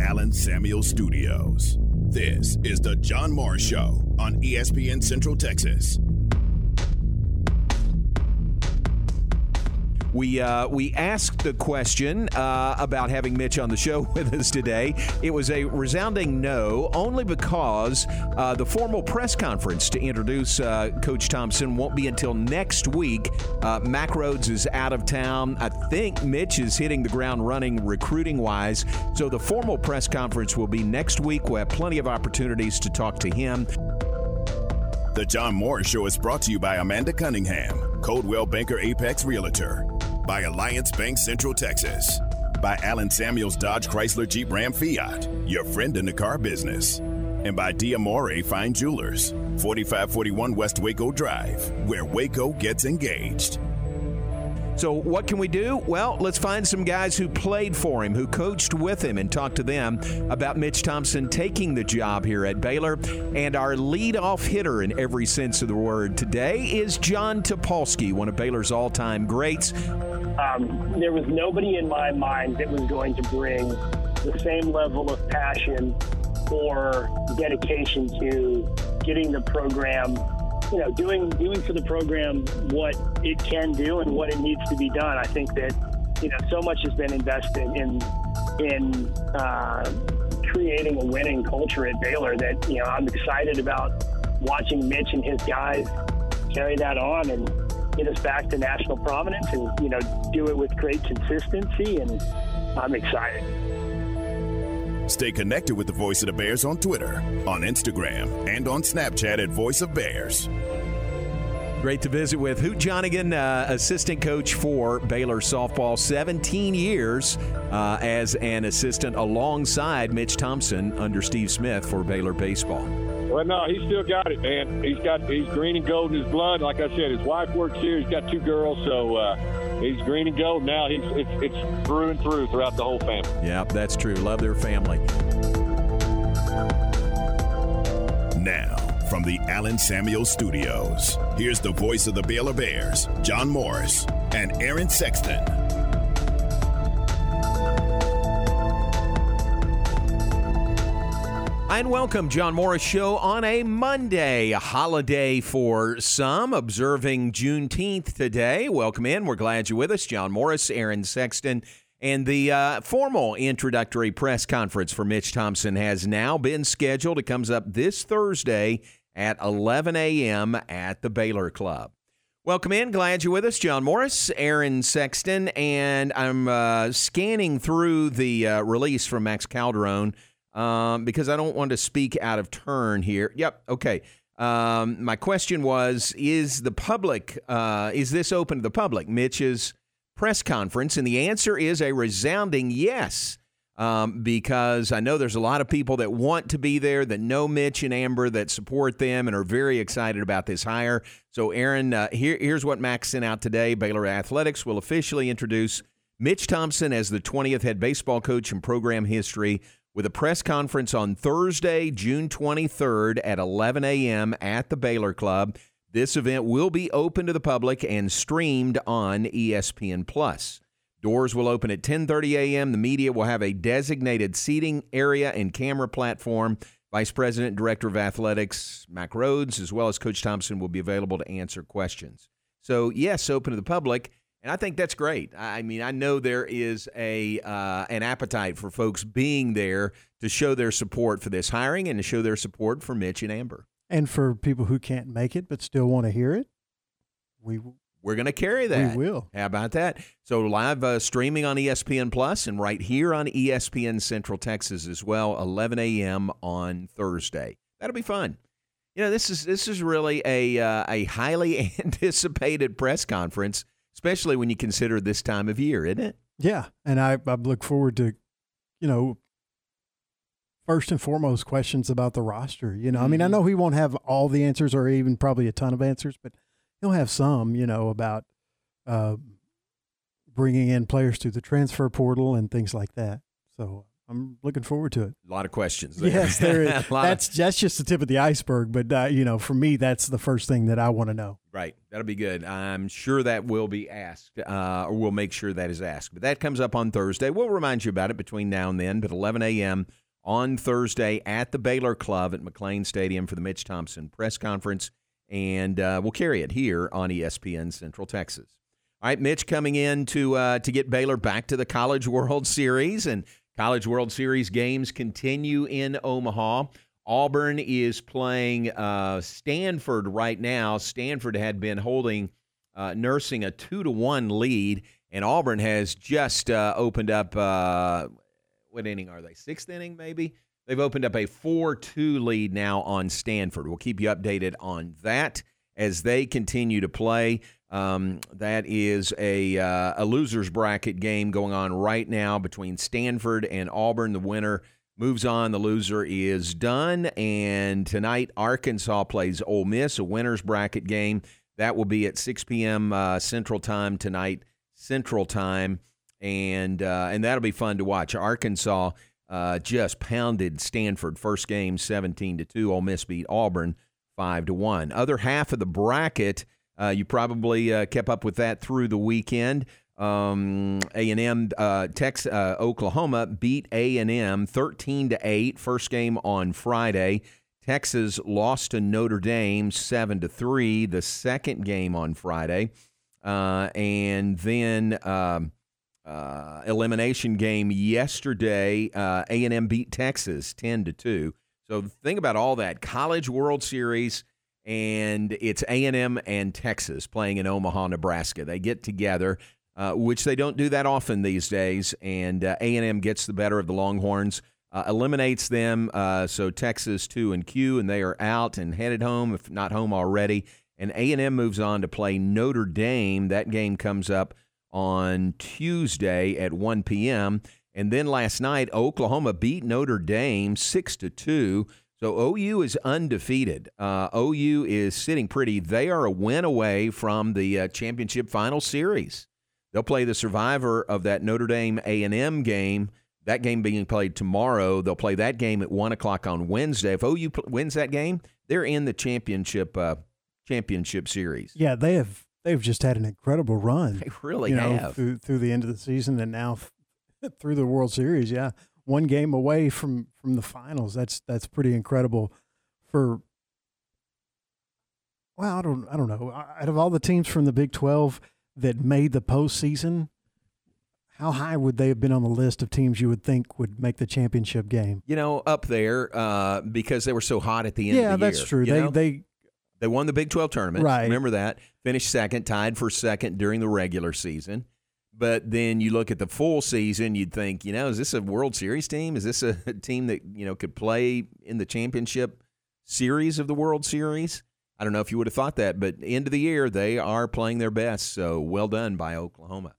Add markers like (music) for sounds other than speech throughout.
Allen Samuel Studios. This is the John Morris Show on ESPN Central Texas. We uh, we asked the question uh, about having Mitch on the show (laughs) with us today. It was a resounding no, only because uh, the formal press conference to introduce uh, Coach Thompson won't be until next week. Uh, Mack Rhoades is out of town. I think Mitch is hitting the ground running recruiting wise. So the formal press conference will be next week. We'll have plenty of opportunities to talk to him. The John Morris Show is brought to you by Amanda Cunningham, Coldwell Banker Apex Realtor, by Alliance Bank Central Texas, by Allen Samuels Dodge Chrysler Jeep Ram Fiat, your friend in the car business, and by Diamore Fine Jewelers, 4541 West Waco Drive, where Waco gets engaged. So, what can we do? Well, let's find some guys who played for him, who coached with him, and talk to them about Mitch Thompson taking the job here at Baylor. And our leadoff hitter in every sense of the word today is John Topolsky, one of Baylor's all time greats. Um, there was nobody in my mind that was going to bring the same level of passion or dedication to getting the program you know, doing doing for the program what it can do and what it needs to be done. I think that you know so much has been invested in in uh, creating a winning culture at Baylor that you know I'm excited about watching Mitch and his guys carry that on and get us back to national prominence and you know do it with great consistency and I'm excited. Stay connected with the Voice of the Bears on Twitter, on Instagram, and on Snapchat at Voice of Bears. Great to visit with Hoot Jonigan, uh, assistant coach for Baylor softball, 17 years uh, as an assistant alongside Mitch Thompson under Steve Smith for Baylor baseball. Well, no, he's still got it, man. He's got he's green and gold in his blood. Like I said, his wife works here. He's got two girls, so uh, he's green and gold now. He's it's, it's through and through throughout the whole family. Yeah, that's true. Love their family. Now, from the Allen Samuel Studios, here's the voice of the Baylor Bears, John Morris and Aaron Sexton. And welcome, John Morris Show on a Monday, a holiday for some, observing Juneteenth today. Welcome in. We're glad you're with us. John Morris, Aaron Sexton, and the uh, formal introductory press conference for Mitch Thompson has now been scheduled. It comes up this Thursday at 11 a.m. at the Baylor Club. Welcome in. Glad you're with us. John Morris, Aaron Sexton, and I'm uh, scanning through the uh, release from Max Calderone um, because I don't want to speak out of turn here. Yep. Okay. Um, my question was: Is the public? Uh, is this open to the public? Mitch's press conference, and the answer is a resounding yes. Um, because I know there's a lot of people that want to be there, that know Mitch and Amber, that support them, and are very excited about this hire. So, Aaron, uh, here, here's what Max sent out today. Baylor Athletics will officially introduce Mitch Thompson as the 20th head baseball coach in program history with a press conference on Thursday, June 23rd at 11 a.m. at the Baylor Club. This event will be open to the public and streamed on ESPN Plus. Doors will open at 10:30 a.m. The media will have a designated seating area and camera platform. Vice President, Director of Athletics, Mack Rhoades, as well as Coach Thompson, will be available to answer questions. So, yes, open to the public, and I think that's great. I mean, I know there is a uh, an appetite for folks being there to show their support for this hiring and to show their support for Mitch and Amber. And for people who can't make it but still want to hear it, we we're going to carry that. We will. How about that? So live uh, streaming on ESPN Plus and right here on ESPN Central Texas as well, 11 a.m. on Thursday. That'll be fun. You know, this is this is really a uh, a highly (laughs) anticipated press conference, especially when you consider this time of year, isn't it? Yeah, and I, I look forward to, you know, first and foremost questions about the roster. You know, mm-hmm. I mean, I mm-hmm. know he won't have all the answers or even probably a ton of answers, but he'll have some, you know, about uh, bringing in players through the transfer portal and things like that. So I'm looking forward to it. A lot of questions. There. Yes, there is. (laughs) that's of... that's just the tip of the iceberg. But uh, you know, for me, that's the first thing that I want to know. Right. That'll be good. I'm sure that will be asked, uh, or we'll make sure that is asked. But that comes up on Thursday. We'll remind you about it between now and then, but 11 a.m. on Thursday at the Baylor Club at McLane Stadium for the Mitch Thompson press conference. And uh, we'll carry it here on ESPN Central Texas. All right, Mitch coming in to, uh, to get Baylor back to the College World Series. And College World Series games continue in Omaha. Auburn is playing uh, Stanford right now. Stanford had been holding, uh, nursing a two to one lead, and Auburn has just uh, opened up. Uh, what inning are they? Sixth inning, maybe. They've opened up a four-two lead now on Stanford. We'll keep you updated on that as they continue to play. Um, that is a uh, a losers bracket game going on right now between Stanford and Auburn. The winner moves on. The loser is done. And tonight, Arkansas plays Ole Miss, a winners bracket game. That will be at 6 p.m. Uh, Central Time tonight, Central Time, and uh, and that'll be fun to watch. Arkansas uh, just pounded Stanford first game 17 to two. Ole Miss beat Auburn five to one. Other half of the bracket, you probably uh, kept up with that through the weekend. Um, A&M, uh, uh, Oklahoma beat A&M 13 to 8. First game on Friday. Texas lost to Notre Dame 7 to 3. The second game on Friday. Uh, and then um, uh, elimination game yesterday. Uh, A&M beat Texas 10 to 2. So think about all that. College World Series and it's A&M and Texas playing in Omaha, Nebraska. They get together uh, which they don't do that often these days. And uh, A&M gets the better of the Longhorns, uh, eliminates them. Uh, so Texas two and Q, and they are out and headed home, if not home already. And A&M moves on to play Notre Dame. That game comes up on Tuesday at 1 p.m. And then last night, Oklahoma beat Notre Dame six to two. So OU is undefeated. Uh, OU is sitting pretty. They are a win away from the uh, championship final series. They'll play the survivor of that Notre Dame A&M game. That game being played tomorrow. They'll play that game at one o'clock on Wednesday. If OU wins that game, they're in the championship uh, championship series. Yeah, they have. They've just had an incredible run. They really you know, have through, through the end of the season and now (laughs) through the World Series. Yeah, one game away from from the finals. That's that's pretty incredible for. Well, I don't I don't know. Out of all the teams from the Big Twelve that made the postseason, how high would they have been on the list of teams you would think would make the championship game? You know, up there uh, because they were so hot at the end yeah, of the year. that's true. They know? they They won the Big 12 tournament. Right. Remember that. Finished second, tied for second during the regular season. But then you look at the full season, you'd think, you know, is this a World Series team? Is this a (laughs) team that, you know, could play in the championship series of the World Series? I don't know if you would have thought that, but end of the year, they are playing their best. So well done by Oklahoma.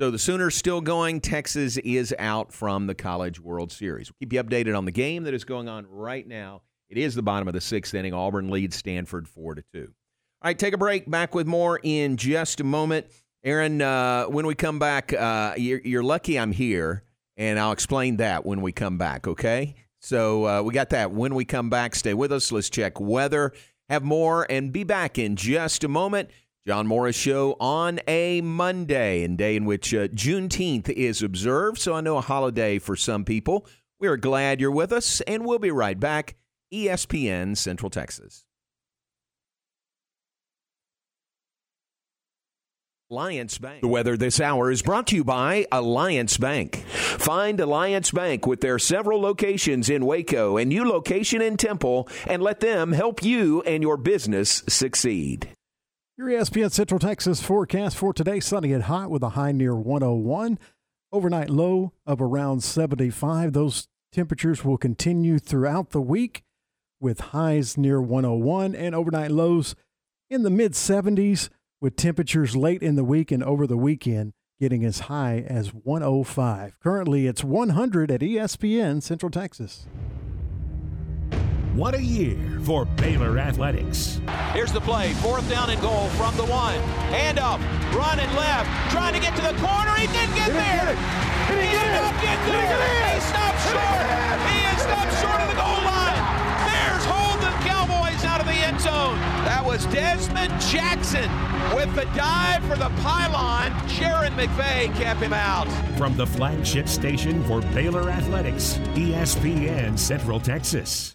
So the Sooners still going. Texas is out from the College World Series. We'll keep you updated on the game that is going on right now. It is the bottom of the sixth inning. Auburn leads Stanford four to two. All right, take a break. Back with more in just a moment. Aaron, uh, when we come back, uh, you're, you're lucky I'm here, and I'll explain that when we come back. Okay? So uh, we got that. When we come back, stay with us. Let's check weather, have more, and be back in just a moment. John Morris Show on a Monday, and day in which uh, Juneteenth is observed. So I know a holiday for some people. We are glad you're with us, and we'll be right back. ESPN Central Texas. Alliance Bank. The weather this hour is brought to you by Alliance Bank. Find Alliance Bank with their several locations in Waco and new location in Temple and let them help you and your business succeed. Your ESPN Central Texas forecast for today sunny and hot with a high near 101. Overnight low of around 75. Those temperatures will continue throughout the week with highs near 101 and overnight lows in the mid 70s with temperatures late in the week and over the weekend getting as high as 105. Currently it's 100 at ESPN Central Texas. What a year for Baylor Athletics. Here's the play. Fourth down and goal from the one. Hand up. Running left. Trying to get to the corner. He didn't get there. He did not get there. He stopped short. He is stopped short of the goal line. That was Dezmon Jackson with the dive for the pylon. Jairon McVea kept him out. From the flagship station for Baylor Athletics, ESPN Central Texas.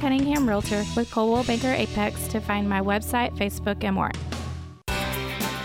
Cunningham Realtor with Coldwell Banker Apex to find my website, Facebook, and more.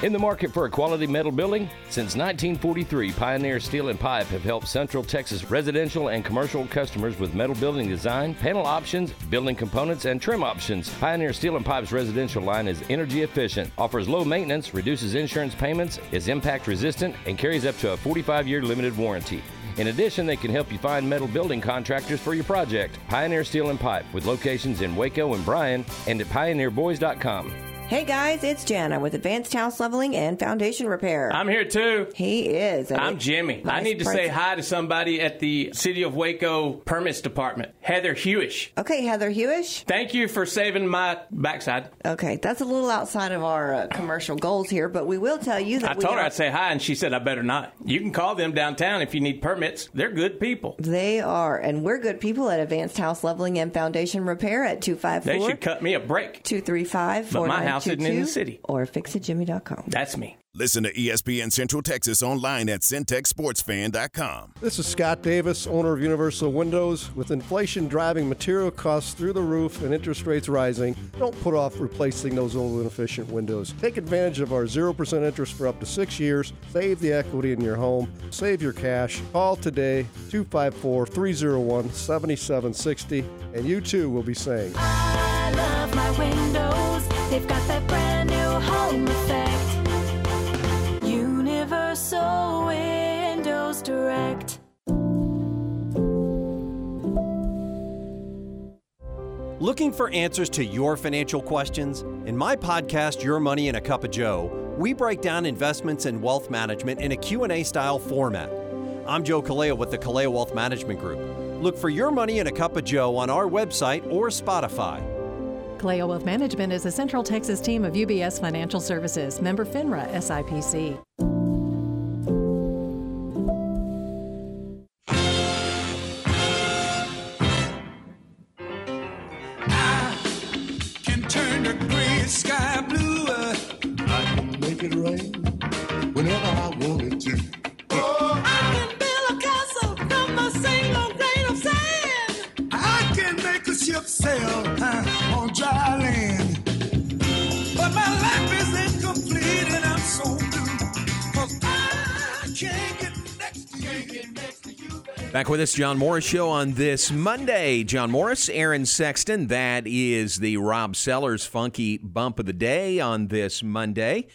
In the market for a quality metal building? Since 1943, Pioneer Steel and Pipe have helped Central Texas residential and commercial customers with metal building design, panel options, building components, and trim options. Pioneer Steel and Pipe's residential line is energy efficient, offers low maintenance, reduces insurance payments, is impact resistant, and carries up to a 45 year limited warranty. In addition, they can help you find metal building contractors for your project. Pioneer Steel and Pipe, with locations in Waco and Bryan, and at pioneerboys.com. Hey guys, it's Jana with Advanced House Leveling and Foundation Repair. I'm here too. He is. I'm Jimmy. I need to say hi to somebody at the City of Waco Permits Department, Heather Hewish. Okay, Heather Hewish. Thank you for saving my backside. Okay, that's a little outside of our uh, commercial goals here, but we will tell you that I we told her I'd say hi, and she said I better not. You can call them downtown if you need permits. They're good people. They are, and we're good people at Advanced House Leveling and Foundation Repair at 254 They should cut me a break. 235 But my house isn't in the city. Or fixitjimmy.com. That's me. Listen to ESPN Central Texas online at centexsportsfan.com. This is Scott Davis, owner of Universal Windows. With inflation driving material costs through the roof and interest rates rising, don't put off replacing those old inefficient windows. Take advantage of our 0% interest for up to six years. Save the equity in your home. Save your cash. Call today 254 301 7760, and you too will be saying, I love my windows. They've got that brand new home effect. Universal Windows Direct. Looking for answers to your financial questions? In my podcast Your Money in a Cup of Joe, we break down investments and wealth management in a Q&A style format. I'm Joe Kaleo with the Kaleo Wealth Management Group. Look for Your Money in a Cup of Joe on our website or Spotify. Kaleo Wealth Management is a Central Texas team of UBS Financial Services, member FINRA SIPC. can turn gray sky blue. I can make it rain Back with us, John Morris Show on this Monday. John Morris, Aaron Sexton. That is the Rob Sellers Funky Bump of the Day on this Monday.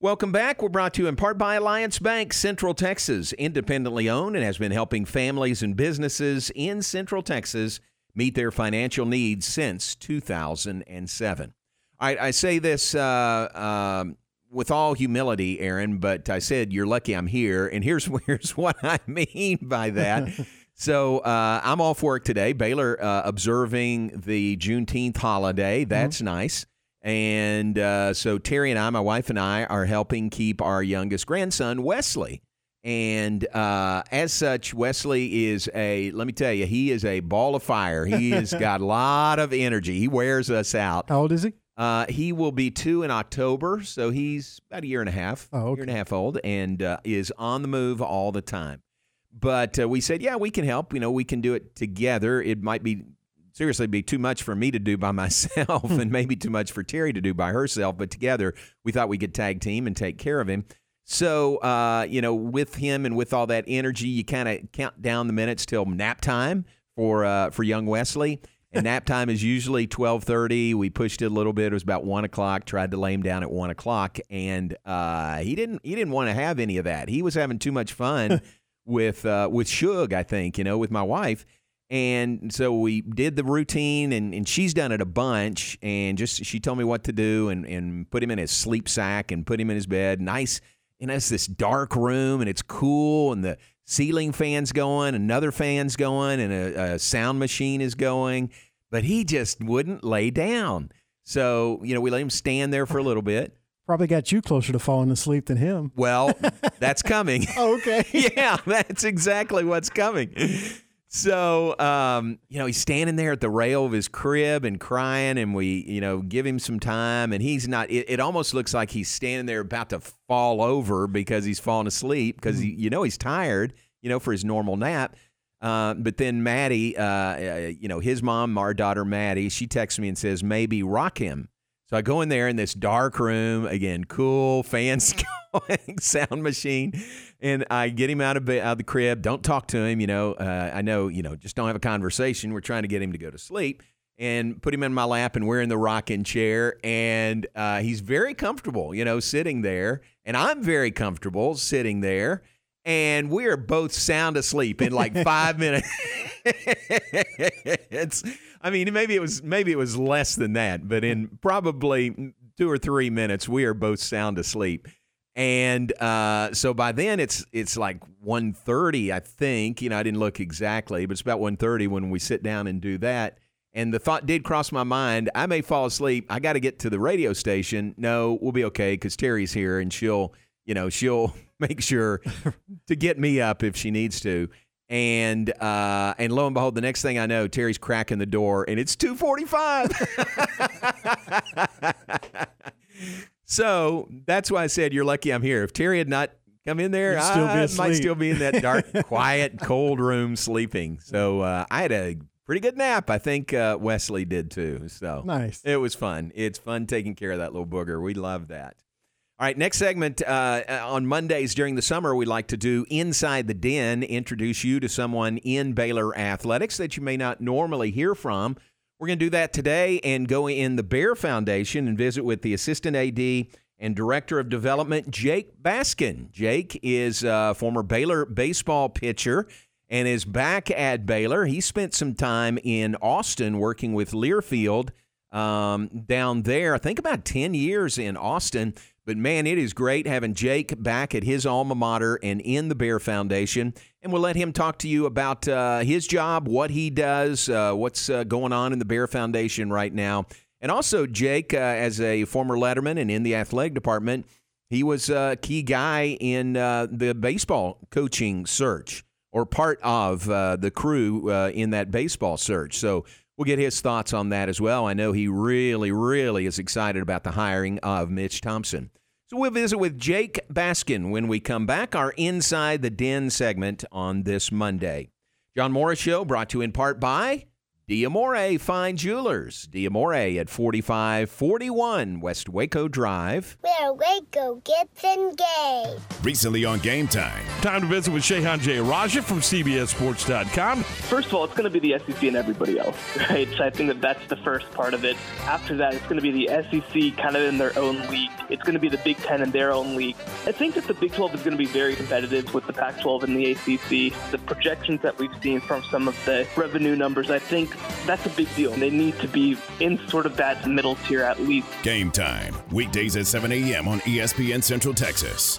Welcome back. We're brought to you in part by Alliance Bank, Central Texas, independently owned and has been helping families and businesses in Central Texas meet their financial needs since 2007. I, I say this uh, um, with all humility, Aaron, but I said you're lucky I'm here, and here's (laughs) here's what I mean by that. (laughs) so uh, I'm off work today. Baylor uh, observing the Juneteenth holiday. That's nice. And uh, so Terry and I, my wife and I, are helping keep our youngest grandson Wesley. And uh, as such, Wesley is a, let me tell you, he is a ball of fire. He has (laughs) got a lot of energy. He wears us out. How old is he? Uh, he will be two in October, so he's about a year and a half, Oh, okay. year and a half old, and uh, is on the move all the time. But uh, we said, yeah, we can help. You know, we can do it together. It might be seriously be too much for me to do by (laughs) myself, and maybe too much for Terry to do by herself. But together, we thought we could tag team and take care of him. So, uh, you know, with him and with all that energy, you kind of count down the minutes till nap time for uh, for young Wesley. And nap time is usually twelve thirty. We pushed it a little bit. It was about one o'clock. Tried to lay him down at one o'clock, and uh, he didn't. He didn't want to have any of that. He was having too much fun (laughs) with uh, with Shug. I think you know with my wife. And so we did the routine, and, and she's done it a bunch. And just she told me what to do, and, and put him in his sleep sack, and put him in his bed. Nice, you know, it's this dark room, and it's cool, and the ceiling fan's going, another fan's going, and a, a sound machine is going. But he just wouldn't lay down. So you know, we let him stand there for a little bit. Probably got you closer to falling asleep than him. Well, (laughs) that's coming. (laughs) Oh, okay. (laughs) yeah, that's exactly what's coming. So, um, you know, he's standing there at the rail of his crib and crying, and we, you know, give him some time, and he's not. It, it almost looks like he's standing there about to fall over because he's falling asleep because you know he's tired, you know, for his normal nap. Uh, but then Maddie, uh, uh, you know, his mom, our daughter Maddie, she texts me and says maybe rock him. So I go in there in this dark room again, cool (laughs) fans going, (laughs) sound machine, and I get him out of, bed, out of the crib. Don't talk to him, you know. Uh, I know, you know, just don't have a conversation. We're trying to get him to go to sleep, and put him in my lap, and we're in the rocking chair, and uh, he's very comfortable, you know, sitting there, and I'm very comfortable sitting there. And we are both sound asleep in like five (laughs) minutes. it's, I mean, maybe it was maybe it was less than that, but in probably two or three minutes, we are both sound asleep. And uh, so by then it's it's like 1.30, I think. You know, I didn't look exactly, but it's about 1.30 when we sit down and do that. And the thought did cross my mind: I may fall asleep. I got to get to the radio station. No, we'll be okay because Terry's here, and she'll, you know, she'll (laughs) make sure to get me up if she needs to. And uh, and lo and behold, the next thing I know, Terry's cracking the door, and it's two forty five. (laughs) so that's why I said you're lucky I'm here. If Terry had not come in there, still I might still be in that dark, (laughs) quiet, cold room sleeping. So uh, I had a pretty good nap. I think uh, Wesley did too. So Nice. It was fun. It's fun taking care of that little booger. We love that. All right, next segment uh, on Mondays during the summer, we like to do Inside the Den, introduce you to someone in Baylor athletics that you may not normally hear from. We're going to do that today and go in the Bear Foundation and visit with the assistant AD and director of development, Jake Baskin. Jake is a former Baylor baseball pitcher and is back at Baylor. He spent some time in Austin working with Learfield um, down there. I think about 10 years in Austin. But man, it is great having Jake back at his alma mater and in the Bear Foundation. And we'll let him talk to you about uh, his job, what he does, uh, what's uh, going on in the Bear Foundation right now. And also, Jake, uh, as a former Letterman and in the athletic department, he was a key guy in uh, the baseball coaching search or part of uh, the crew uh, in that baseball search. So we'll get his thoughts on that as well. I know he really, really is excited about the hiring of Mitch Thompson. So we'll visit with Jake Baskin when we come back, our Inside the Den segment on this Monday. John Morris Show brought to you in part by Diamore Fine Jewelers. Diamore at 4541 West Waco Drive. Where Waco gets engaged. Recently on Game Time. Time to visit with Shehan Jeyarajah from CBSSports.com. First of all, it's going to be the SEC and everybody else, (laughs) right? So I think that that's the first part of it. After that, it's going to be the SEC kind of in their own league. It's going to be the Big Ten in their own league. I think that the Big 12 is going to be very competitive with the Pac 12 and the ACC. The projections that we've seen from some of the revenue numbers, I think that's a big deal. They need to be in sort of that middle tier at least. Game Time. Weekdays at 7 a.m. on ESPN Central Texas.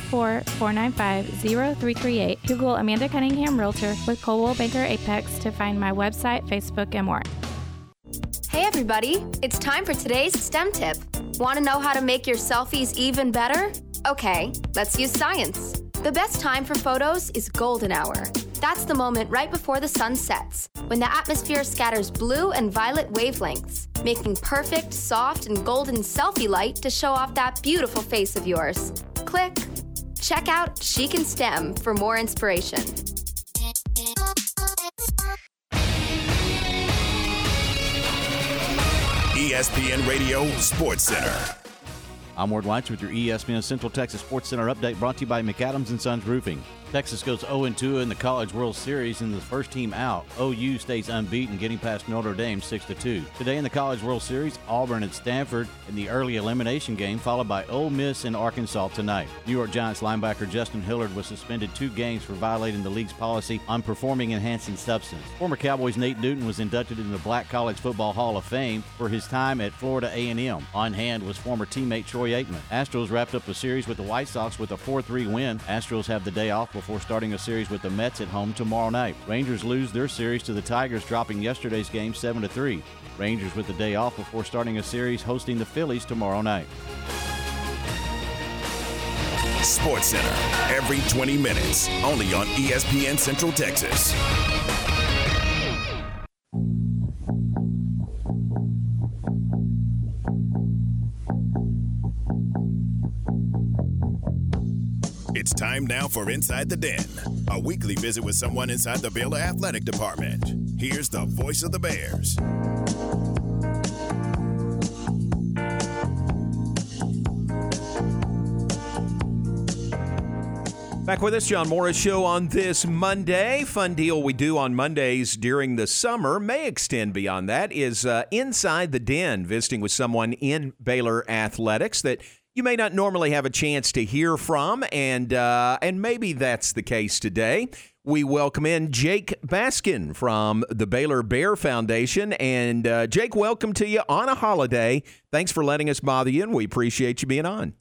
254 495 0338. Google Amanda Cunningham Realtor with Coldwell Banker Apex to find my website, Facebook, and more. Hey everybody, it's time for today's STEM tip. Want to know how to make your selfies even better? Okay, let's use science. The best time for photos is golden hour. That's the moment right before the sun sets, when the atmosphere scatters blue and violet wavelengths, making perfect, soft, and golden selfie light to show off that beautiful face of yours. Click. Check out Chic and STEM for more inspiration. ESPN Radio Sports Center. I'm Ward Whites with your ESPN Central Texas Sports Center update brought to you by McAdams and Sons Roofing. Texas goes 0-2 in the College World Series and the first team out. OU stays unbeaten, getting past Notre Dame 6-2. Today in the College World Series, Auburn and Stanford in the early elimination game, followed by Ole Miss and Arkansas tonight. New York Giants linebacker Justin Hilliard was suspended two games for violating the league's policy on performing enhancing substance. Former Cowboys Nate Newton was inducted into the Black College Football Hall of Fame for his time at Florida A&M. On hand was former teammate Troy Aikman. Astros wrapped up the series with the White Sox with a 4-3 win. Astros have the day off before starting a series with the Mets at home tomorrow night. Rangers lose their series to the Tigers, dropping yesterday's game 7 3. Rangers with the day off before starting a series hosting the Phillies tomorrow night. Sports Center, every 20 minutes, only on ESPN Central Texas. It's time now for Inside the Den, a weekly visit with someone inside the Baylor Athletic Department. Here's the voice of the Bears. Back with us, John Morris Show on this Monday. Fun deal we do on Mondays during the summer may extend beyond that. Is uh, Inside the Den, visiting with someone in Baylor athletics that you may not normally have a chance to hear from, and uh, and maybe that's the case today. We welcome in Jake Baskin from the Baylor Bear Foundation, and uh, Jake, welcome to you on a holiday. Thanks for letting us bother you, and we appreciate you being on.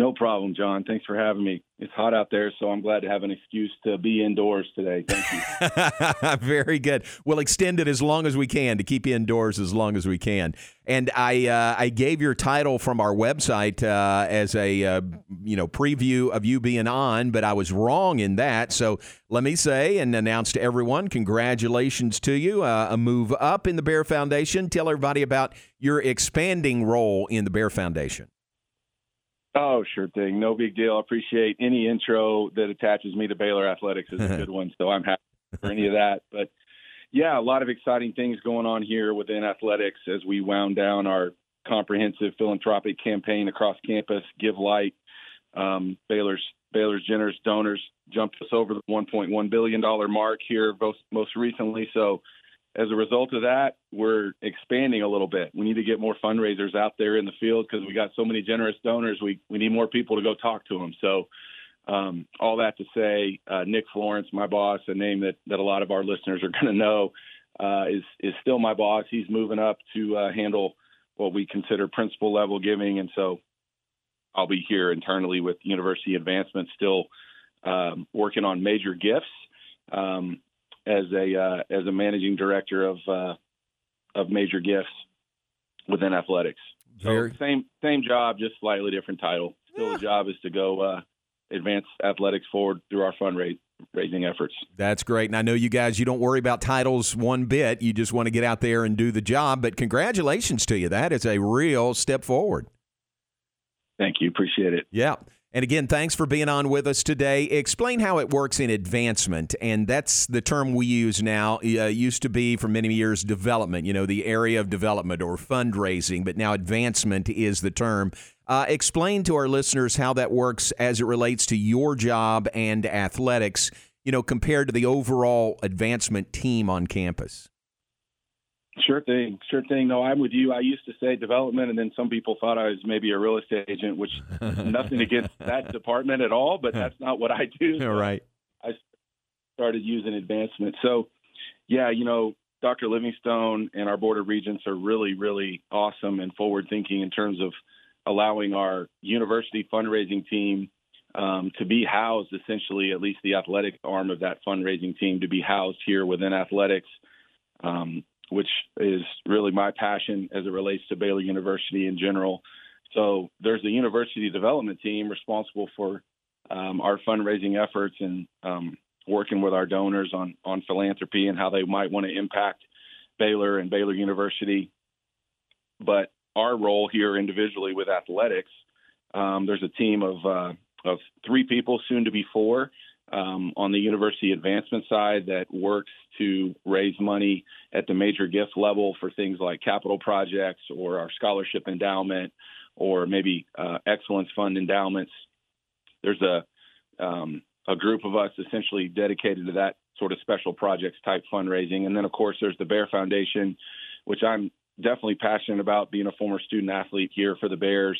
No problem, John. Thanks for having me. It's hot out there, so I'm glad to have an excuse to be indoors today. Thank you. (laughs) Very good. We'll extend it as long as we can to keep you indoors as long as we can. And I uh, I gave your title from our website uh, as a uh, you know preview of you being on, but I was wrong in that. So let me say and announce to everyone, congratulations to you, uh, a move up in the Bear Foundation. Tell everybody about your expanding role in the Bear Foundation. Oh, sure thing. No big deal. I appreciate any intro that attaches me to Baylor Athletics is a good (laughs) one. So I'm happy for any of that. But yeah, a lot of exciting things going on here within athletics as we wound down our comprehensive philanthropic campaign across campus, Give Light. Um, Baylor's Baylor's generous donors jumped us over the 1.1 billion dollar mark here most most recently. So as a result of that, we're expanding a little bit. We need to get more fundraisers out there in the field because we got so many generous donors. We we need more people to go talk to them. So, um, all that to say, uh, Nick Florence, my boss, a name that that a lot of our listeners are (laughs) going to know, uh, is is still my boss. He's moving up to uh, handle what we consider principal level giving, and so I'll be here internally with University Advancement, still um, working on major gifts. Um, as a uh, as a managing director of uh, of major gifts within athletics. So same same job, just slightly different title. still the job is to go uh, advance athletics forward through our fundraising efforts. That's great. And I know you guys, you don't worry about titles one bit. You just want to get out there and do the job. But congratulations to you. That is a real step forward. Thank you. Appreciate it. Yeah. And again, thanks for being on with us today. Explain how it works in advancement. And that's the term we use now. Uh, used to be for many years development, you know, the area of development or fundraising, but now advancement is the term. Uh, explain to our listeners how that works as it relates to your job and athletics, you know, compared to the overall advancement team on campus. Sure thing. Sure thing. No, I'm with you. I used to say development, and then some people thought I was maybe a real estate agent, which (laughs) nothing against that department at all, but that's not what I do. (laughs) Right. I started using advancement. So, yeah, you know, Dr. Livingstone and our Board of Regents are really, really awesome and forward thinking in terms of allowing our university fundraising team um, to be housed, essentially, at least the athletic arm of that fundraising team, to be housed here within athletics. Um, which is really my passion as it relates to Baylor University in general. So there's a university development team responsible for um, our fundraising efforts and um, working with our donors on on philanthropy and how they might want to impact Baylor and Baylor University. But our role here individually with athletics, um, there's a team of uh, of three people, soon to be four, um, on the university advancement side that works to raise money at the major gift level for things like capital projects or our scholarship endowment or maybe uh, excellence fund endowments. There's a um, a group of us essentially dedicated to that sort of special projects type fundraising, and then of course there's the Bear Foundation, which I'm definitely passionate about being a former student athlete here for the Bears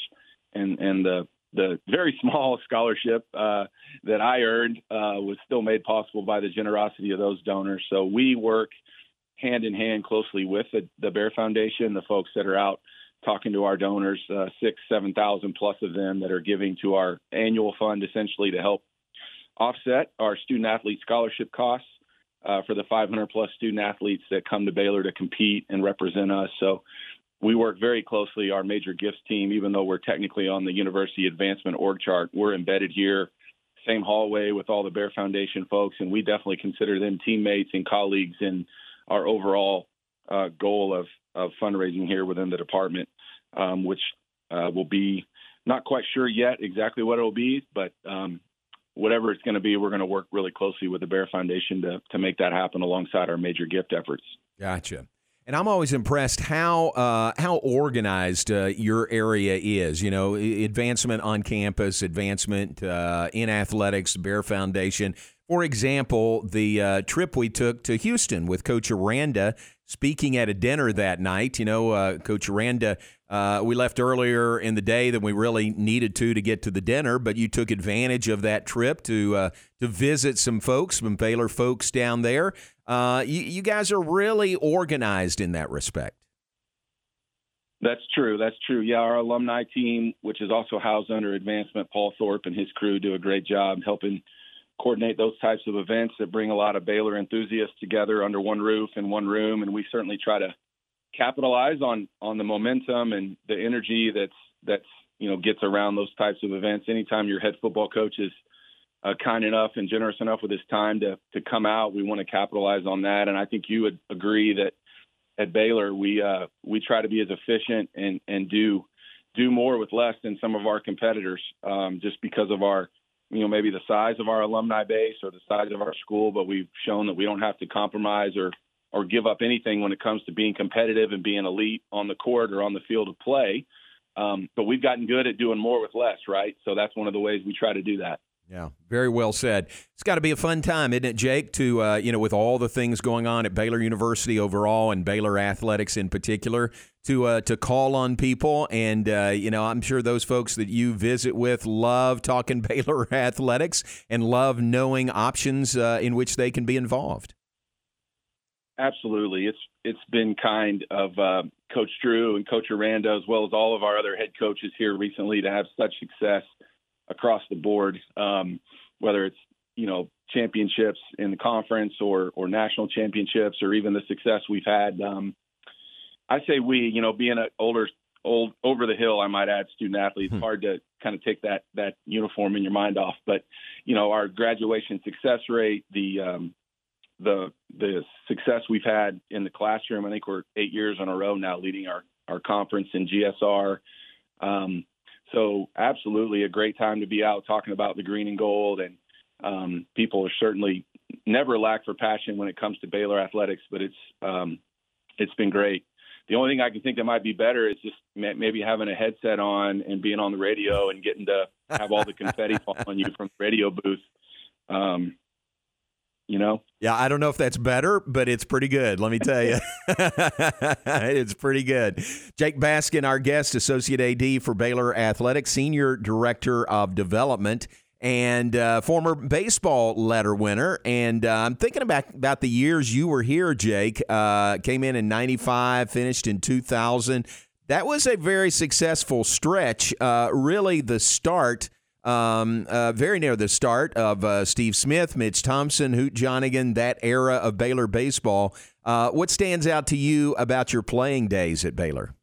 and and the the very small (laughs) scholarship uh, that I earned uh, was still made possible by the generosity of those donors. So we work hand in hand closely with the, the Bear Foundation, the folks that are out talking to our donors, uh, six, seven thousand plus of them that are giving to our annual fund, essentially to help offset our student athlete scholarship costs. Uh, for the 500 plus student athletes that come to Baylor to compete and represent us. So we work very closely, our major gifts team, even though we're technically on the university advancement org chart, we're embedded here, same hallway with all the Bear Foundation folks, and we definitely consider them teammates and colleagues in our overall uh, goal of, of fundraising here within the department, um, which uh, will be not quite sure yet exactly what it will be, but um, whatever it's going to be, we're going to work really closely with the Bear Foundation to, to make that happen alongside our major gift efforts. Gotcha. And I'm always impressed how uh, how organized uh, your area is. You know, advancement on campus, advancement uh, in athletics, Bear Foundation. For example, the uh, trip we took to Houston with Coach Aranda, speaking at a dinner that night. You know, uh, Coach Aranda, uh, we left earlier in the day than we really needed to to get to the dinner, but you took advantage of that trip to to visit some folks, some Baylor folks down there. Uh, you, you guys are really organized in that respect. That's true. That's true. Yeah, our alumni team, which is also housed under advancement, Paul Thorpe and his crew do a great job helping coordinate those types of events that bring a lot of Baylor enthusiasts together under one roof in one room, and we certainly try to capitalize on on the momentum and the energy that's that's you know gets around those types of events. Anytime your head football coach is uh, kind enough and generous enough with his time to to come out, we want to capitalize on that. And I think you would agree that at Baylor we uh, we try to be as efficient and and do do more with less than some of our competitors, um, just because of our you know maybe the size of our alumni base or the size of our school. But we've shown that we don't have to compromise or or give up anything when it comes to being competitive and being elite on the court or on the field of play. Um, but we've gotten good at doing more with less, right? So that's one of the ways we try to do that. Yeah, very well said. It's got to be a fun time, isn't it, Jake? To uh, you know, with all the things going on at Baylor University overall and Baylor athletics in particular, to uh, to call on people, and uh, you know, I'm sure those folks that you visit with love talking (laughs) Baylor athletics and love knowing options uh, in which they can be involved. Absolutely, it's it's been kind of uh, Coach Drew and Coach Aranda, as well as all of our other head coaches here recently, to have such success across the board, um, whether it's you know championships in the conference or or national championships or even the success we've had. Um, I say we, you know, being an older old over the hill, I might add student athlete. It's hard to kind of take that that uniform in your mind off. But you know, our graduation success rate, the um, the the success we've had in the classroom. I think we're eight years in a row now leading our our conference in GSR. Um, so absolutely a great time to be out talking about the green and gold, and um, people are certainly never lack for passion when it comes to Baylor athletics. But it's um, it's been great. The only thing I can think that might be better is just maybe having a headset on and being on the radio and getting to have all the confetti fall (laughs) on you from the radio booth. Um, you know? Yeah, I don't know if that's better, but it's pretty good. Let me tell you, (laughs) (laughs) it's pretty good. Jake Baskin, our guest, associate AD for Baylor Athletics, senior director of development, and uh, former baseball letter winner. And uh, I'm thinking about about the years you were here, Jake. Uh, came in in '95, finished in 2000. That was a very successful stretch. Uh, really, the start um, uh, very near the start of uh, Steve Smith, Mitch Thompson, Hoot Jonigan, that era of Baylor baseball. Uh, what stands out to you about your playing days at Baylor?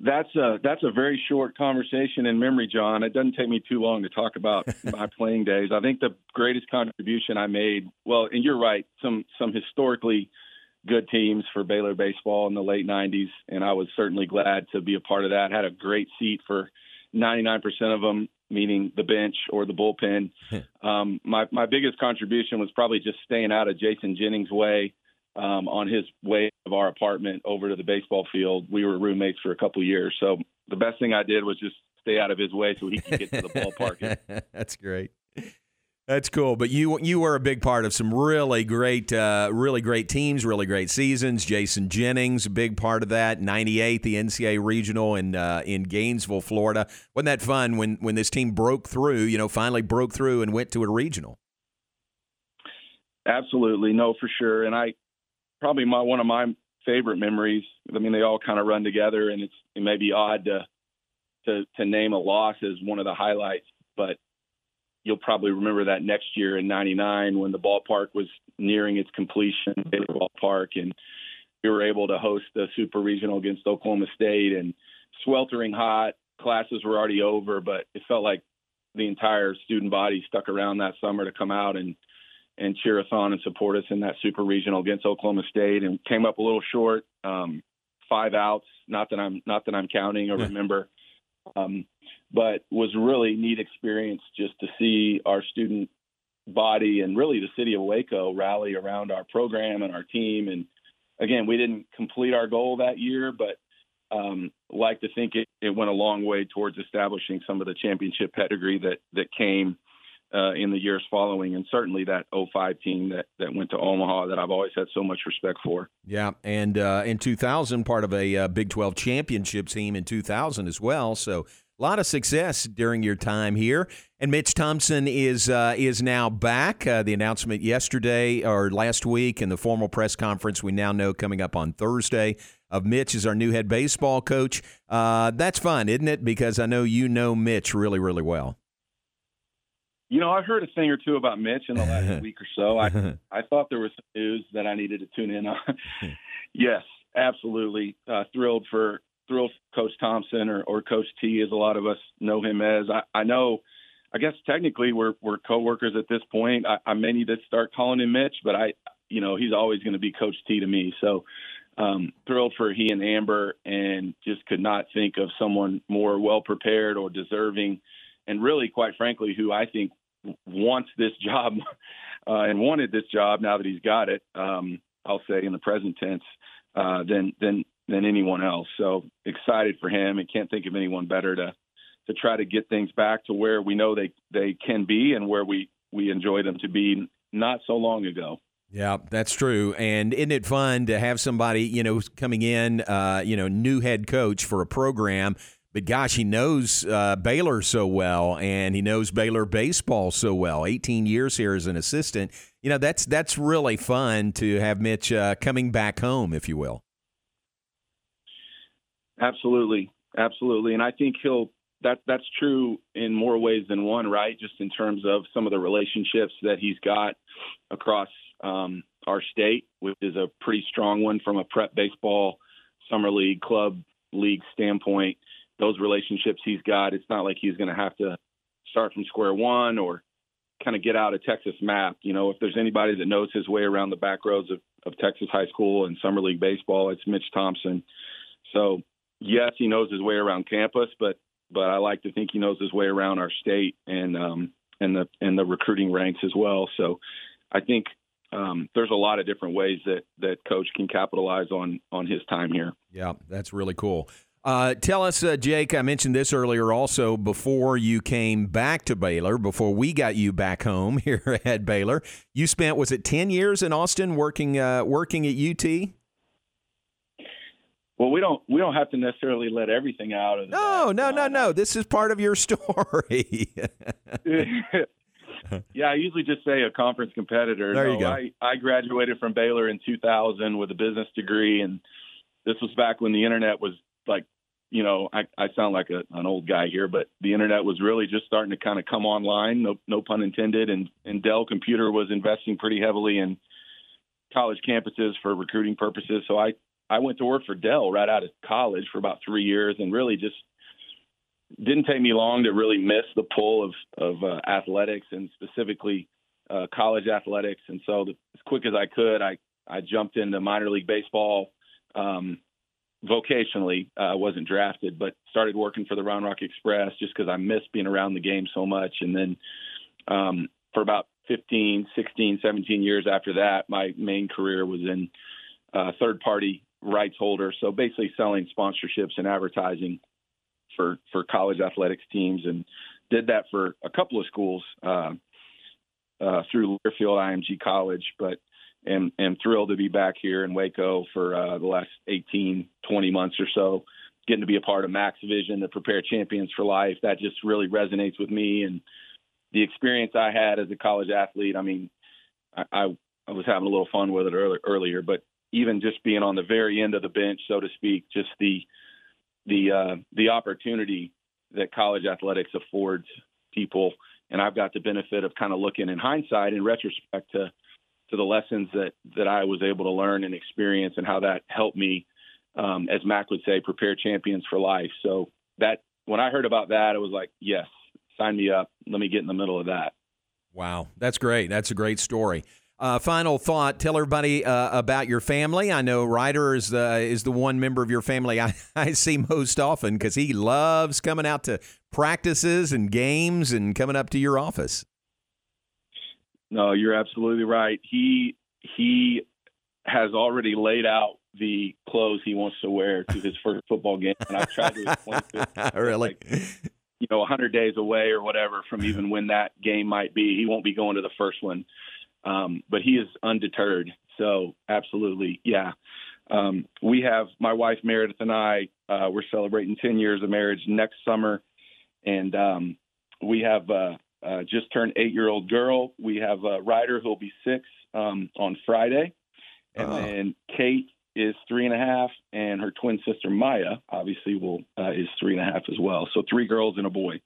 That's a that's a very short conversation in memory, John. It doesn't take me too long to talk about (laughs) my playing days. I think the greatest contribution I made, well, and you're right, some some historically good teams for Baylor baseball in the late '90s, and I was certainly glad to be a part of that. Had a great seat for 99% of them, meaning the bench or the bullpen. um, my my biggest contribution was probably just staying out of Jason Jennings' way um, on his way of our apartment over to the baseball field. We were roommates for a couple of years, so the best thing I did was just stay out of his way so he could get to the ballpark. (laughs) That's great. That's cool, but you you were a big part of some really great, uh, really great teams, really great seasons. Jason Jennings, a big part of that. '98, the NCAA regional in uh, in Gainesville, Florida. Wasn't that fun when when this team broke through? You know, finally broke through and went to a regional. Absolutely, no, for sure. And I probably my one of my favorite memories. I mean, they all kind of run together, and it's it may be odd to to to name a loss as one of the highlights, but you'll probably remember that next year in '99 when the ballpark was nearing its completion, Baylor Ballpark, and we were able to host the Super Regional against Oklahoma State, and sweltering hot. Classes were already over, but it felt like the entire student body stuck around that summer to come out and and cheer us on and support us in that Super Regional against Oklahoma State, and came up a little short. Um, five outs. Not that I'm not that I'm counting or remember. Um, but was really neat experience just to see our student body and really the city of Waco rally around our program and our team. And again, we didn't complete our goal that year, but um, like to think it, it went a long way towards establishing some of the championship pedigree that that came uh, in the years following, and certainly that 05 team that that went to Omaha that I've always had so much respect for. Yeah, and uh, in 2000, part of a uh, Big 12 championship team in 2000 as well. So a lot of success during your time here. And Mitch Thompson is uh, is now back. Uh, the announcement yesterday or last week in the formal press conference we now know coming up on Thursday of Mitch as our new head baseball coach. Uh, that's fun, isn't it? Because I know you know Mitch really, really well. You know, I've heard a thing or two about Mitch in the last (laughs) week or so. I I thought there was some news that I needed to tune in on. (laughs) yes, absolutely uh, thrilled for thrilled Coach Thompson or, or Coach T, as a lot of us know him as. I, I know, I guess technically we're we're coworkers at this point. I, I may need to start calling him Mitch, but I, you know, he's always going to be Coach T to me. So um, thrilled for he and Amber, and just could not think of someone more well prepared or deserving, and really, quite frankly, who I think wants this job (laughs) uh, and wanted this job now that he's got it. Um, I'll say in the present tense. Uh, than than than anyone else. So excited for him and can't think of anyone better to to try to get things back to where we know they they can be and where we we enjoy them to be not so long ago. Yeah, that's true. And isn't it fun to have somebody, you know, coming in, uh, you know, new head coach for a program, but gosh, he knows uh, Baylor so well, and he knows Baylor baseball so well. 18 years here as an assistant. You know, that's that's really fun to have Mitch uh, coming back home, if you will. Absolutely, absolutely, and I think he'll. That that's true in more ways than one, right? Just in terms of some of the relationships that he's got across um, our state, which is a pretty strong one from a prep baseball summer league club league standpoint. Those relationships he's got, it's not like he's going to have to start from square one or kind of get out a Texas map. You know, if there's anybody that knows his way around the back roads of, of Texas high school and summer league baseball, it's Mitch Thompson. So yes, he knows his way around campus, but but I like to think he knows his way around our state and um, and the and the recruiting ranks as well. So I think um, there's a lot of different ways that that coach can capitalize on on his time here. Yeah, that's really cool. Uh, tell us, uh, Jake. I mentioned this earlier. Also, before you came back to Baylor, before we got you back home (laughs) here at Baylor, you spent was it ten years in Austin working uh, working at UT? Well, we don't we don't have to necessarily let everything out of No, no, no, no. This is part of your (laughs) story. (laughs) yeah, I usually just say a conference competitor. There you No, go. I, I graduated from Baylor in 2000 with a business degree, and this was back when the internet was like, you know, I, I sound like a, an old guy here, but the internet was really just starting to kind of come online. No, no pun intended. And, and Dell Computer was investing pretty heavily in college campuses for recruiting purposes. So I, I went to work for Dell right out of college for about three years, and really just didn't take me long to really miss the pull of of uh, athletics and specifically uh, college athletics. And so, the, as quick as I could, I I jumped into minor league baseball um, vocationally. I uh, wasn't drafted, but started working for the Round Rock Express just because I missed being around the game so much. And then um, for about 15, 16, 17 years after that, my main career was in uh, third party rights holder. So basically selling sponsorships and advertising for for college athletics teams, and did that for a couple of schools uh, uh, through Learfield IMG College. But am am thrilled to be back here in Waco for uh, the last 18, 20 months or so, getting to be a part of Mack's Vision, to Prepare Champions for Life. That just really resonates with me and the experience I had as a college athlete. I mean, I, I, I was having a little fun with it earlier, earlier, but even just being on the very end of the bench, so to speak, just the the uh, the opportunity that college athletics affords people, and I've got the benefit of kind of looking in hindsight, in retrospect, to to the lessons that that I was able to learn and experience, and how that helped me, um, as Mack would say, prepare champions for life. So that when I heard about that, it was like, yes, sign me up. Let me get in the middle of that. Wow, that's great. That's a great story. Uh, final thought: Tell everybody uh, about your family. I know Ryder is the is the one member of your family I, (laughs) I see most often because he loves coming out to practices and games and coming up to your office. No, you're absolutely right. He he has already laid out the clothes he wants to wear to his first football game, and I've tried to explain to him, (laughs) really, you know, 100 days away or whatever from even when that game might be. He won't be going to the first one, um, but he is undeterred. So, absolutely, yeah. Um, we have my wife Meredith and I. Uh, we're celebrating 10 years of marriage next summer, and um, we have uh, uh, just turned eight-year-old girl. We have uh, Ryder who'll be six um, on Friday, and Oh. then Kate is three and a half, and her twin sister Maya obviously will uh, is three and a half as well. So three girls and a boy.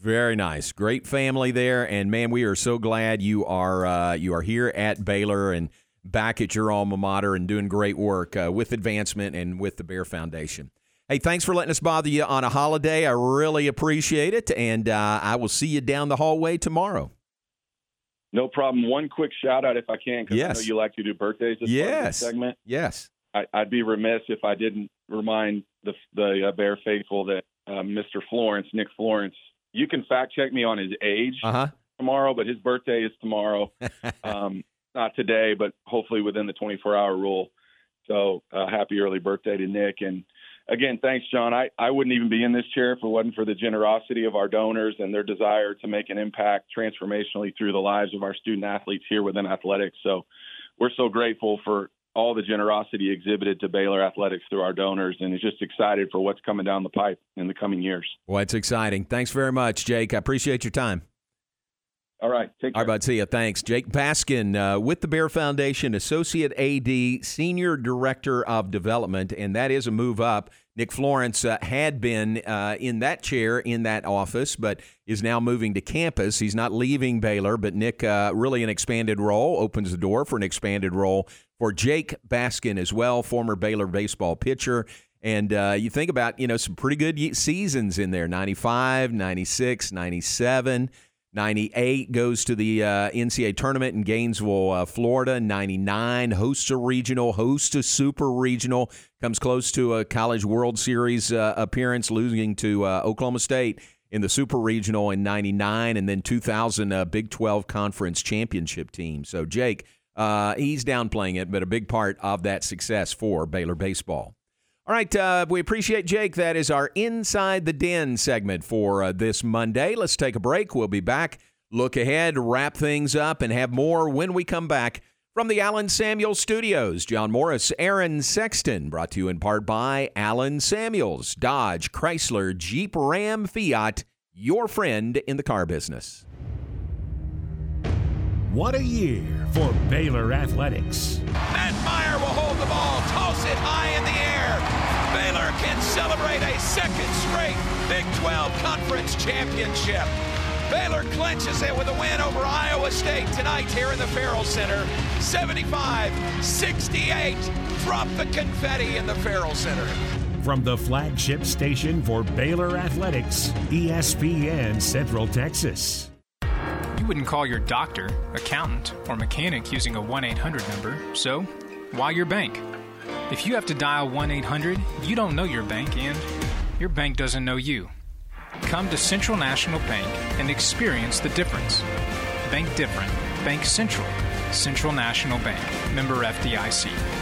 Very nice, great family there, and man, we are so glad you are uh, you are here at Baylor and back at your alma mater and doing great work uh, with advancement and with the Bear Foundation. Hey, thanks for letting us bother you on a holiday. I really appreciate it, and uh, I will see you down the hallway tomorrow. No problem. One quick shout out if I can, because I know you like to do birthdays. As Yes. segment. Yes. I, I'd be remiss if I didn't remind the the uh, Bear faithful that uh, Mr. Florence, Nick Florence, you can fact check me on his age Uh huh. tomorrow, but his birthday is tomorrow. (laughs) um, not today, but hopefully within the 24 hour rule. So uh, happy early birthday to Nick. And again, thanks, John. I, I wouldn't even be in this chair if it wasn't for the generosity of our donors and their desire to make an impact transformationally through the lives of our student athletes here within athletics. So we're so grateful for all the generosity exhibited to Baylor athletics through our donors and is just excited for what's coming down the pipe in the coming years. Well, it's exciting. Thanks very much, Jake. I appreciate your time. All right. Take All right, bud. See you. Thanks. Jake Baskin uh, with the Bear Foundation, Associate AD, Senior Director of Development, and that is a move up. Nick Florence uh, had been uh, in that chair in that office, but is now moving to campus. He's not leaving Baylor, but Nick, uh, really an expanded role, opens the door for an expanded role for Jake Baskin as well, former Baylor baseball pitcher And uh, you think about, you know, some pretty good seasons in there 95, 96, 97. 98 goes to the uh, NCAA tournament in Gainesville, uh, Florida. 99 hosts a regional, hosts a super regional, comes close to a College World Series uh, appearance, losing to uh, Oklahoma State in the super regional in 99, and then 2000 uh, Big 12 Conference Championship team. So, Jake, uh, he's downplaying it, but a big part of that success for Baylor baseball. All right, uh, we appreciate Jake. That is our Inside the Den segment for uh, this Monday. Let's take a break. We'll be back, look ahead, wrap things up, and have more when we come back from the Allen Samuels Studios. John Morris, Aaron Sexton, brought to you in part by Allen Samuels, Dodge, Chrysler, Jeep, Ram, Fiat, your friend in the car business. What a year for Baylor Athletics. Matt Meyer will hold the ball, toss it high celebrate a second straight Big 12 Conference Championship. Baylor clinches it with a win over Iowa State tonight here in the Farrell Center. 75 68. Drop the confetti in the Farrell Center. From the flagship station for Baylor Athletics, ESPN Central Texas. You wouldn't call your doctor, accountant, or mechanic using a 1 800 number, so why your bank? If you have to dial 1 800, you don't know your bank and your bank doesn't know you. Come to Central National Bank and experience the difference. Bank different. Bank Central. Central National Bank. Member FDIC.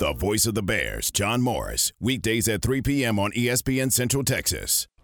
The voice of the Bears, John Morris, weekdays at 3 p.m. on ESPN Central Texas.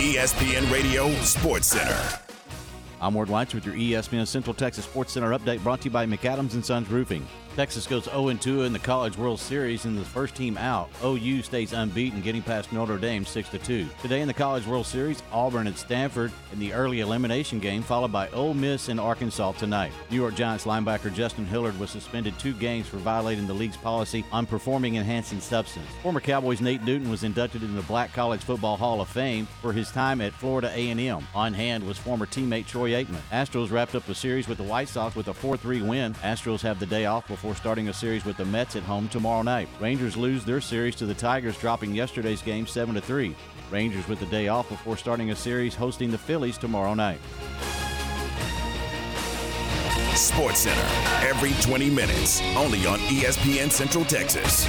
ESPN Radio Sports Center. I'm Ward Whites with your ESPN Central Texas Sports Center update brought to you by McAdams and Sons Roofing. Texas goes 0-2 in the College World Series and the first team out. OU stays unbeaten, getting past Notre Dame 6-2. Today in the College World Series, Auburn and Stanford in the early elimination game, followed by Ole Miss and Arkansas tonight. New York Giants linebacker Justin Hilliard was suspended two games for violating the league's policy on performing enhancing substance. Former Cowboys Nate Newton was inducted into the Black College Football Hall of Fame for his time at Florida A&M. On hand was former teammate Troy Aikman. Astros wrapped up the series with the White Sox with a 4-3 win. Astros have the day off before starting a series with the Mets at home tomorrow night. Rangers lose their series to the Tigers, dropping yesterday's game 7 3. Rangers with the day off before starting a series hosting the Phillies tomorrow night. Sports Center, every 20 minutes, only on ESPN Central Texas.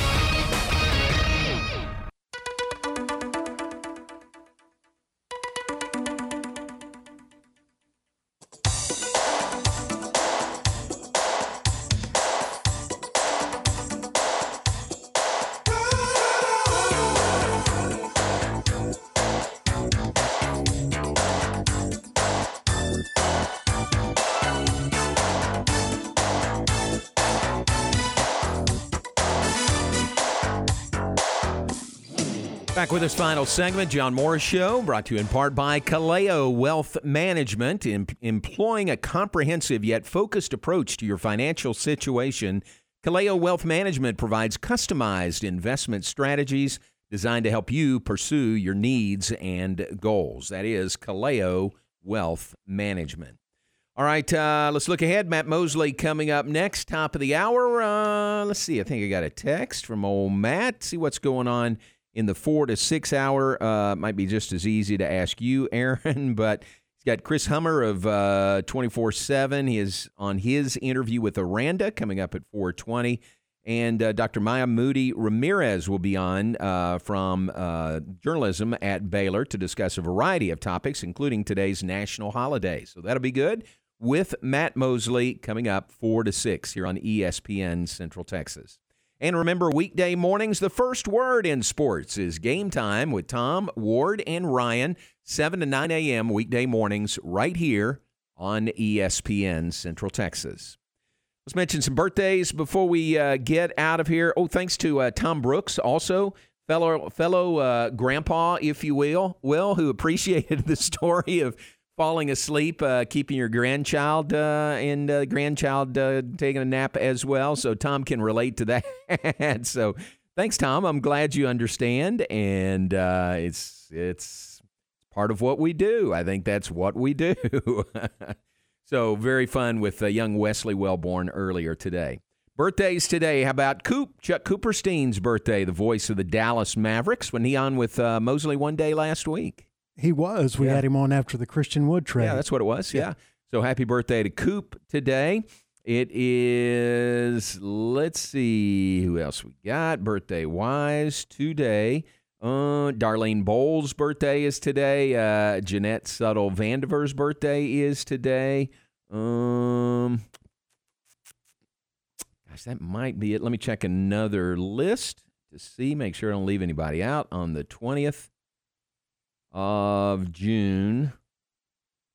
With this final segment, John Morris Show, brought to you in part by Kaleo Wealth Management, em- employing a comprehensive yet focused approach to your financial situation. Kaleo Wealth Management provides customized investment strategies designed to help you pursue your needs and goals. That is Kaleo Wealth Management. All right, uh, let's look ahead. Matt Mosley coming up next, top of the hour. Uh, let's see. I think I got a text from old Matt. See what's going on in the four to six hour. Uh, might be just as easy to ask you, (laughs) Aaron, but he's got Chris Hummer of uh, 24 7. He is on his interview with Aranda coming up at 420. And uh, Dr. Maya Moody Ramirez will be on uh, from uh, journalism at Baylor to discuss a variety of topics, including today's national holiday. So that'll be good with Matt Mosley coming up 4 to 6 here on ESPN Central Texas. And remember, weekday mornings, the first word in sports is game time with Tom, Ward, and Ryan, 7 to 9 a.m. weekday mornings, right here on ESPN Central Texas. Let's mention some birthdays before we uh, get out of here. Oh, thanks to uh, Tom Brooks, also fellow fellow uh, grandpa, if you will, will who appreciated (laughs) the story of falling asleep, uh, keeping your grandchild uh, and uh, grandchild uh, taking a nap as well. So Tom can relate to (laughs) that. so thanks, Tom. I'm glad you understand, and uh, it's it's part of what we do. I think that's what we do. (laughs) so very fun with uh, young Wesley Wellborn earlier today. Birthdays today. How about Coop? Chuck Cooperstein's birthday, the voice of the Dallas Mavericks. When he on with Mosley one day last week. He was. We Yeah. had him on after the Christian Wood trade. Yeah, that's what it was. Yeah. So happy birthday to Coop today. It is, let's see who else we got birthday wise today. Uh, Darlene Bowles' birthday is today. Uh, Jeanette Subtle Vandiver's birthday is today. Um, gosh, that might be it. Let me check another list to see, make sure I don't leave anybody out on the 20th of June.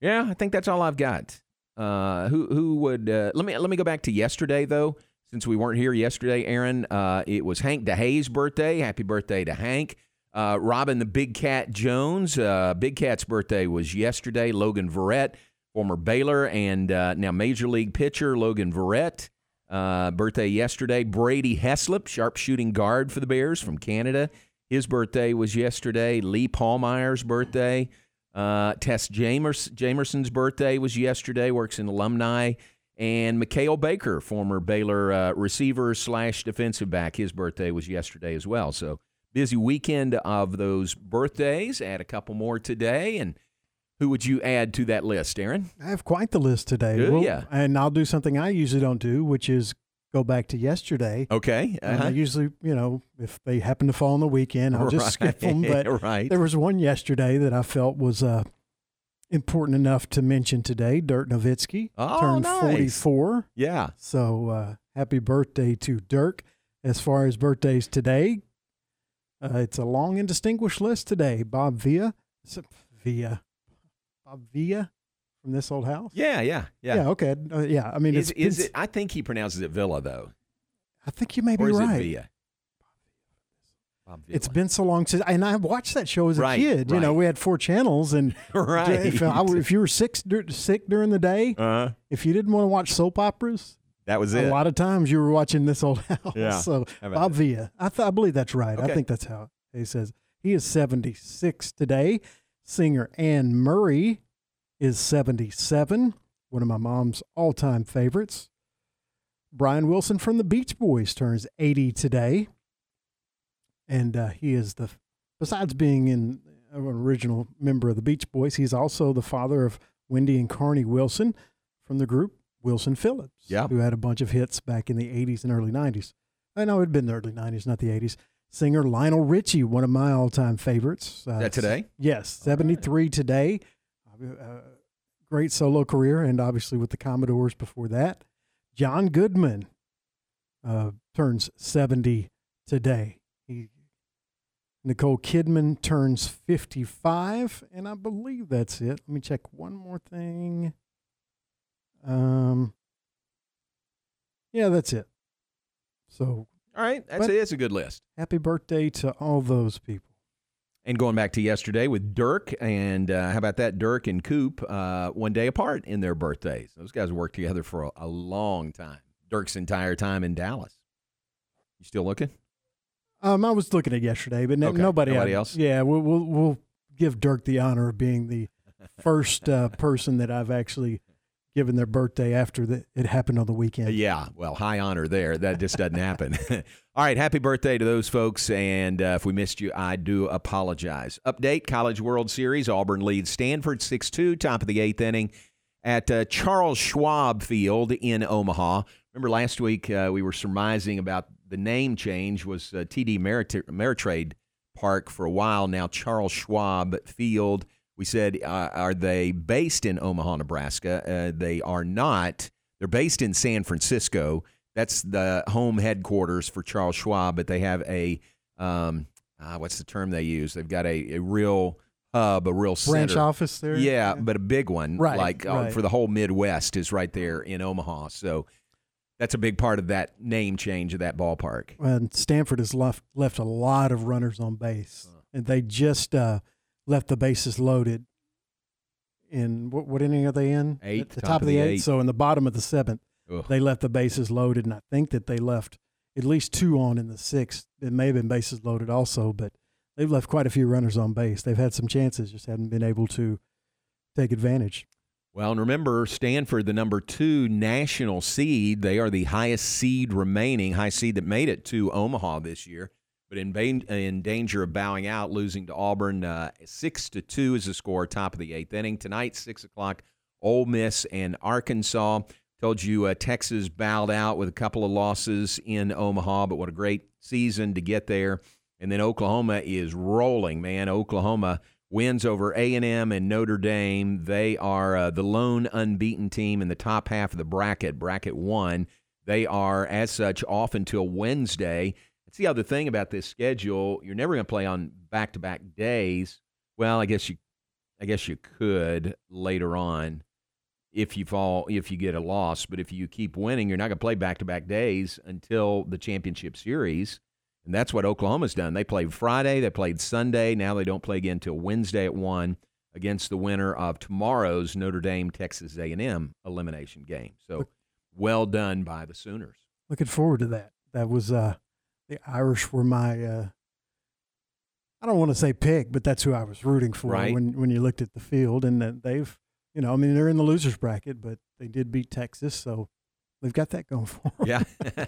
Yeah, I think that's all I've got. Uh, who who would uh, let me let me go back to yesterday though, since we weren't here yesterday, Aaron. Uh, it was Hank DeHayes' birthday. Happy birthday to Hank. Uh, Robin the Big Cat Jones. Uh, Big Cat's birthday was yesterday. Logan Verrett, former Baylor and uh, now Major League pitcher Logan Verrett. Uh, birthday yesterday. Brady Heslop, sharpshooting guard for the Bears from Canada. His birthday was yesterday. Lee Paulmeyer's birthday. Uh, Tess Jamers, Jamerson's birthday was yesterday. Works in alumni. And Mikhail Baker, former Baylor uh, receiver slash defensive back, his birthday was yesterday as well. So busy weekend of those birthdays. Add a couple more today. And who would you add to that list, Aaron? I have quite the list today. Do Well. And I'll do something I usually don't do, which is go back to yesterday. Okay. And I Uh-huh. usually, you know, if they happen to fall on the weekend, I'll just (laughs) skip them. But right. there was one yesterday that I felt was uh, important enough to mention today. Dirk Nowitzki Oh, turned nice. 44. Yeah. So uh, happy birthday to Dirk. As far as birthdays today, uh, it's a long and distinguished list today. Bob Villa, Villa, Bob Villa from this old house. Yeah, yeah, yeah. Yeah, okay. Uh, yeah, I mean, is, it's, is it? I think he pronounces it Villa though. I think you may be or is right. it Villa? Bob Villa. It's been so long since, and I watched that show as a Right, kid. You know, we had four channels, and (laughs) Right. if, I- if you were sick sick during the day, Uh-huh. if you didn't want to watch soap operas, That was it. a lot of times you were watching this old (laughs) house. Yeah. So Bob Villa, I, th- I believe that's right. I think that's how he says. He is seventy six today. Singer Anne Murray is seventy seven. One of my mom's all time favorites. Brian Wilson from the Beach Boys turns eighty today, and uh, he is the besides being in an original member of the Beach Boys, he's also the father of Wendy and Carnie Wilson from the group Wilson Phillips, Yeah. who had a bunch of hits back in the 80s and early 90s. I know it'd been the early 90s, not the 80s. Singer Lionel Richie, one of my all-time favorites. Uh, That today? Yes, 73 today. Uh, great solo career, and obviously with the Commodores before that. John Goodman uh, turns 70 today. He, Nicole Kidman turns 55, and I believe that's it. Let me check one more thing. Um, yeah, that's it. So All right, that's it. It's a good list. happy birthday to all those people. And going back to yesterday with Dirk, and uh, how about that? Dirk and Coop, uh, one day apart in their birthdays. Those guys worked together for a, a long time. Dirk's entire time in Dallas. You still looking? Um, I was looking at yesterday, but no, Okay. nobody, Nobody had- else? Yeah, we'll, we'll we'll give Dirk the honor of being the (laughs) first uh, person that I've actually given their birthday after the, it happened on the weekend. Yeah, well, high honor there. That just doesn't happen. (laughs) All right, happy birthday to those folks. And uh, if we missed you, I do apologize. Update College World Series Auburn leads Stanford 6 2, top of the eighth inning at uh, Charles Schwab Field in Omaha. Remember last week uh, we were surmising about the name change was uh, TD Merit- Park for a while now, Charles Schwab Field. We said, uh, are they based in Omaha, Nebraska? Uh, they are not. They're based in San Francisco. That's the home headquarters for Charles Schwab, but they have a um, uh, what's the term they use? They've got a, a real hub, a real Branch center. office there? Yeah, Yeah. but a big one, Right, Like uh, right. for the whole Midwest is right there in Omaha. So that's a big part of that name change of that ballpark. And Stanford has left left a lot of runners on base, Uh. and they just uh, left the bases loaded. In what, what inning are they in? Eight, At the top, of the, eighth. So in the bottom of the seventh, Ugh. they left the bases loaded, and I think that they left at least two on in the sixth. It may have been bases loaded also, but they've left quite a few runners on base. They've had some chances, just haven't been able to take advantage. Well, and remember, Stanford, the number two national seed, they are the highest seed remaining, high seed that made it to Omaha this year, but in, in danger of bowing out, losing to Auburn. Uh, six to two is the score, top of the eighth inning. Tonight, six o'clock, Ole Miss and Arkansas. Told you uh, Texas bowed out with a couple of losses in Omaha, but what a great season to get there. And then Oklahoma is rolling, man. Oklahoma wins over A&M and Notre Dame. They are uh, the lone unbeaten team in the top half of the bracket, bracket 1. They are as such off until Wednesday. That's the other thing about this schedule. You're never going to play on back-to-back days. Well, I guess you I guess you could later on if you fall if you get a loss, but if you keep winning, you're not going to play back-to-back days until the championship series. And that's what Oklahoma's done. They played Friday, they played Sunday. Now they don't play again until Wednesday at one against the winner of tomorrow's Notre Dame Texas A&M elimination game. So well done by the Sooners. Looking forward to that. That was uh, the Irish were my. Uh, I don't want to say pick, but that's who I was rooting for Right. when when you looked at the field, and that they've, you know, I mean, they're in the losers bracket, but they did beat Texas, so they've got that going (laughs) for them. Yeah, (laughs)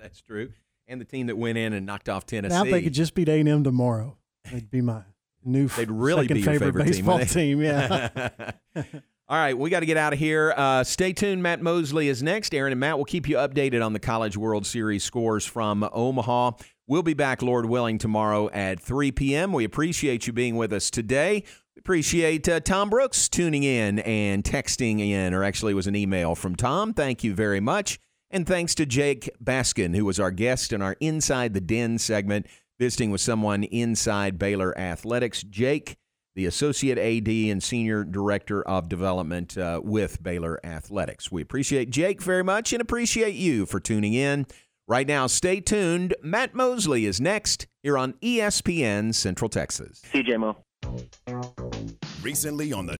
that's true. And the team that went in and knocked off Tennessee. now if they could just beat A and M tomorrow, they'd be my new They'd really be favorite, favorite team, baseball wouldn't team. Yeah. (laughs) All right, we got to get out of here. Uh, stay tuned. Matt Mosley is next. Aaron and Matt will keep you updated on the College World Series scores from Omaha. We'll be back, Lord willing, tomorrow at 3 p.m. We appreciate you being with us today. We appreciate uh, Tom Brooks tuning in and texting in, or actually, it was an email from Tom. Thank you very much. And thanks to Jake Baskin, who was our guest in our Inside the Den segment, visiting with someone inside Baylor Athletics. Jake, the Associate AD and Senior Director of Development uh, with Baylor Athletics. We appreciate Jake very much and appreciate you for tuning in. Right now, stay tuned. Matt Mosley is next here on ESPN Central Texas. CJ Mo. Recently on the